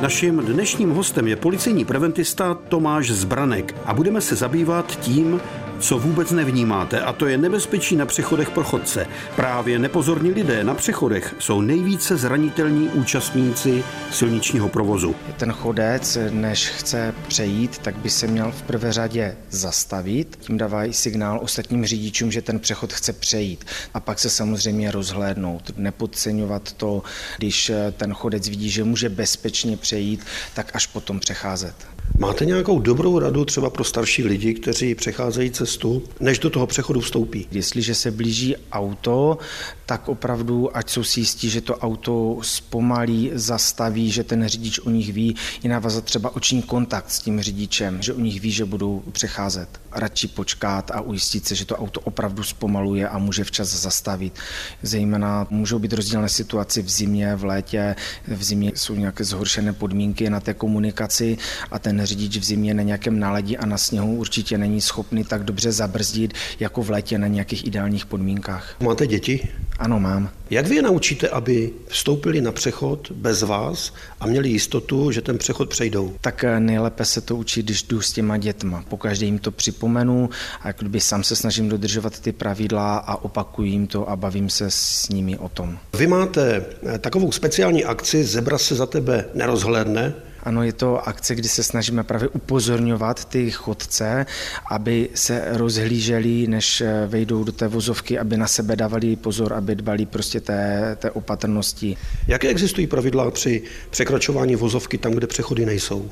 Naším dnešním hostem je policejní preventista Tomáš Zbranek a budeme se zabývat tím, co vůbec nevnímáte, a to je nebezpečí na přechodech pro chodce. Právě nepozorní lidé na přechodech jsou nejvíce zranitelní účastníci silničního provozu. Ten chodec, než chce přejít, tak by se měl v prvé řadě zastavit. Tím dává i signál ostatním řidičům, že ten přechod chce přejít. A pak se samozřejmě rozhlédnout. Nepodceňovat to, když ten chodec vidí, že může bezpečně přejít, tak až potom přecházet. Máte nějakou dobrou radu třeba pro starší lidi, kteří přecházejí cestu, než do toho přechodu vstoupí? Jestliže se blíží auto, tak opravdu, ať jsou si jistí, že to auto zpomalí, zastaví, že ten řidič o nich ví, je navazat třeba oční kontakt s tím řidičem, že o nich ví, že budou přecházet. Radši počkat a ujistit se, že to auto opravdu zpomaluje a může včas zastavit. Zejména můžou být rozdílné situace v zimě, v létě. V zimě jsou nějaké zhoršené podmínky na té komunikaci a ten řidič v zimě na nějakém náledí a na sněhu určitě není schopný tak dobře zabrzdit, jako v létě na nějakých ideálních podmínkách. Máte děti? Ano, mám. Jak vy je naučíte, aby vstoupili na přechod bez vás a měli jistotu, že ten přechod přejdou? Tak eh, nejlépe se to učí, když jdu s těma dětma. Pokaždé jim to připomenu a kdyby sám se snažím dodržovat ty pravidla a opakuji jim to a bavím se s nimi o tom. Vy máte eh, takovou speciální akci Zebra se za tebe nerozhledne, ano, je to akce, kdy se snažíme právě upozorňovat ty chodce, aby se rozhlíželi, než eh, vejdou do té vozovky, aby na sebe dávali pozor, aby dbali prostě té, té opatrnosti. Jaké existují pravidla při překračování vozovky tam, kde přechody nejsou?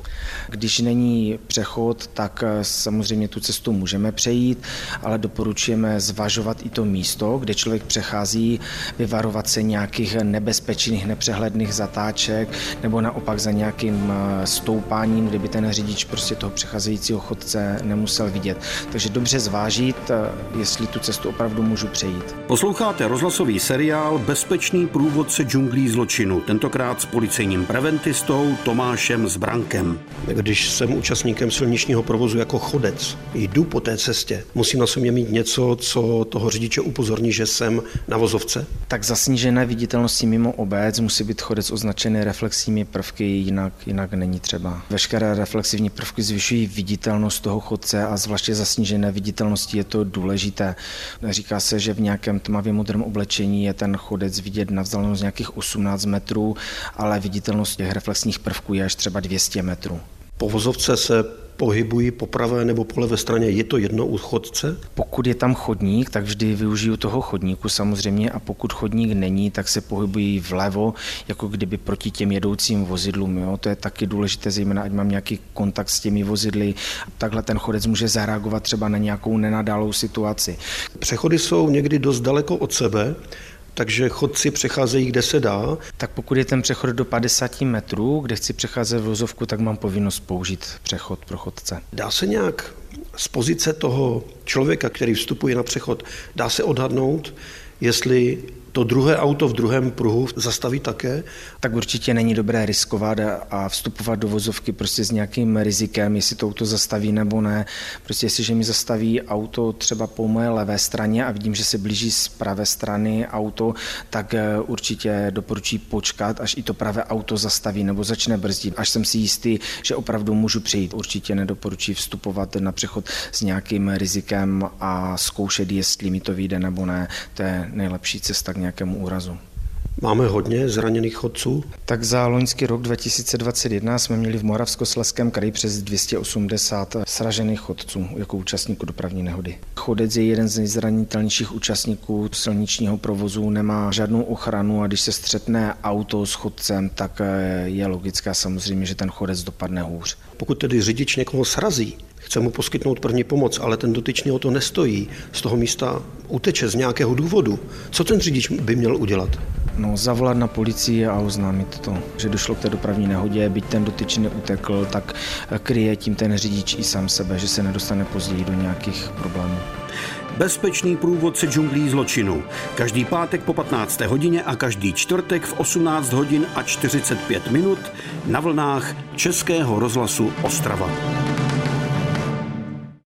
Když není přechod, tak eh, samozřejmě tu cestu můžeme přejít, ale doporučujeme zvažovat i to místo, kde člověk přechází, vyvarovat se nějakých nebezpečných, nepřehledných zatáček nebo naopak za nějakým stoupáním, kdyby ten řidič prostě toho přecházejícího chodce nemusel vidět. Takže dobře zvážit, eh, jestli tu cestu opravdu můžu přejít. Posloucháte rozhlasový seriál Bezpečný průvodce džunglí zločinu, tentokrát s policejním preventistou Tomášem Zbrankem. Když jsem účastníkem silničního provozu jako chodec, jdu po té cestě, musím na sobě mít něco, co toho řidiče upozorní, že jsem na vozovce? Tak za snížené viditelnosti mimo obec musí být chodec označený reflexními prvky, jinak, jinak tak není třeba. Veškeré reflexivní prvky zvyšují viditelnost toho chodce a zvláště za snížené viditelnosti je to důležité. Říká se, že v nějakém tmavě modrém oblečení je ten chodec vidět na vzdálenost nějakých 18 metrů, ale viditelnost těch reflexních prvků je až třeba 200 metrů. Po vozovce se pohybují po pravé nebo po levé straně, je to jedno u chodce? Pokud je tam chodník, tak vždy využiju toho chodníku samozřejmě a pokud chodník není, tak se pohybují vlevo, jako kdyby proti těm jedoucím vozidlům. Jo? To je taky důležité, zejména ať mám nějaký kontakt s těmi vozidly. Takhle ten chodec může zareagovat třeba na nějakou nenadálou situaci. Přechody jsou někdy dost daleko od sebe takže chodci přecházejí, kde se dá. Tak pokud je ten přechod do 50 metrů, kde chci přecházet vozovku, tak mám povinnost použít přechod pro chodce. Dá se nějak z pozice toho člověka, který vstupuje na přechod, dá se odhadnout, jestli to druhé auto v druhém pruhu zastaví také? Tak určitě není dobré riskovat a vstupovat do vozovky prostě s nějakým rizikem, jestli to auto zastaví nebo ne. Prostě jestliže mi zastaví auto třeba po moje levé straně a vidím, že se blíží z pravé strany auto, tak eh, určitě doporučí počkat, až i to pravé auto zastaví nebo začne brzdit, až jsem si jistý, že opravdu můžu přijít. Určitě nedoporučí vstupovat na přechod s nějakým rizikem a zkoušet, jestli mi to vyjde nebo ne. To je nejlepší cesta k nějakému úrazu. Máme hodně zraněných chodců? Tak za loňský rok 2021 jsme měli v Moravskoslezském kraji přes 280 sražených chodců jako účastníků dopravní nehody. Chodec je jeden z nejzranitelnějších účastníků silničního provozu, nemá žádnou ochranu a když se střetne auto s chodcem, tak eh, je logické samozřejmě, že ten chodec dopadne hůř. Pokud tedy řidič někoho srazí, chce mu poskytnout první pomoc, ale ten dotyčný o to nestojí, z toho místa uteče z nějakého důvodu, co ten řidič by měl udělat? No, zavolat na policii a oznámit to, že došlo k té dopravní nehodě, byť ten dotyčný utekl, tak kryje tím ten řidič i sám sebe, že se nedostane později do nějakých problémů. Bezpečný průvodce džunglí zločinu. Každý pátek po 15. hodině a každý čtvrtek v 18 hodin a 45 minut na vlnách Českého rozhlasu Ostrava.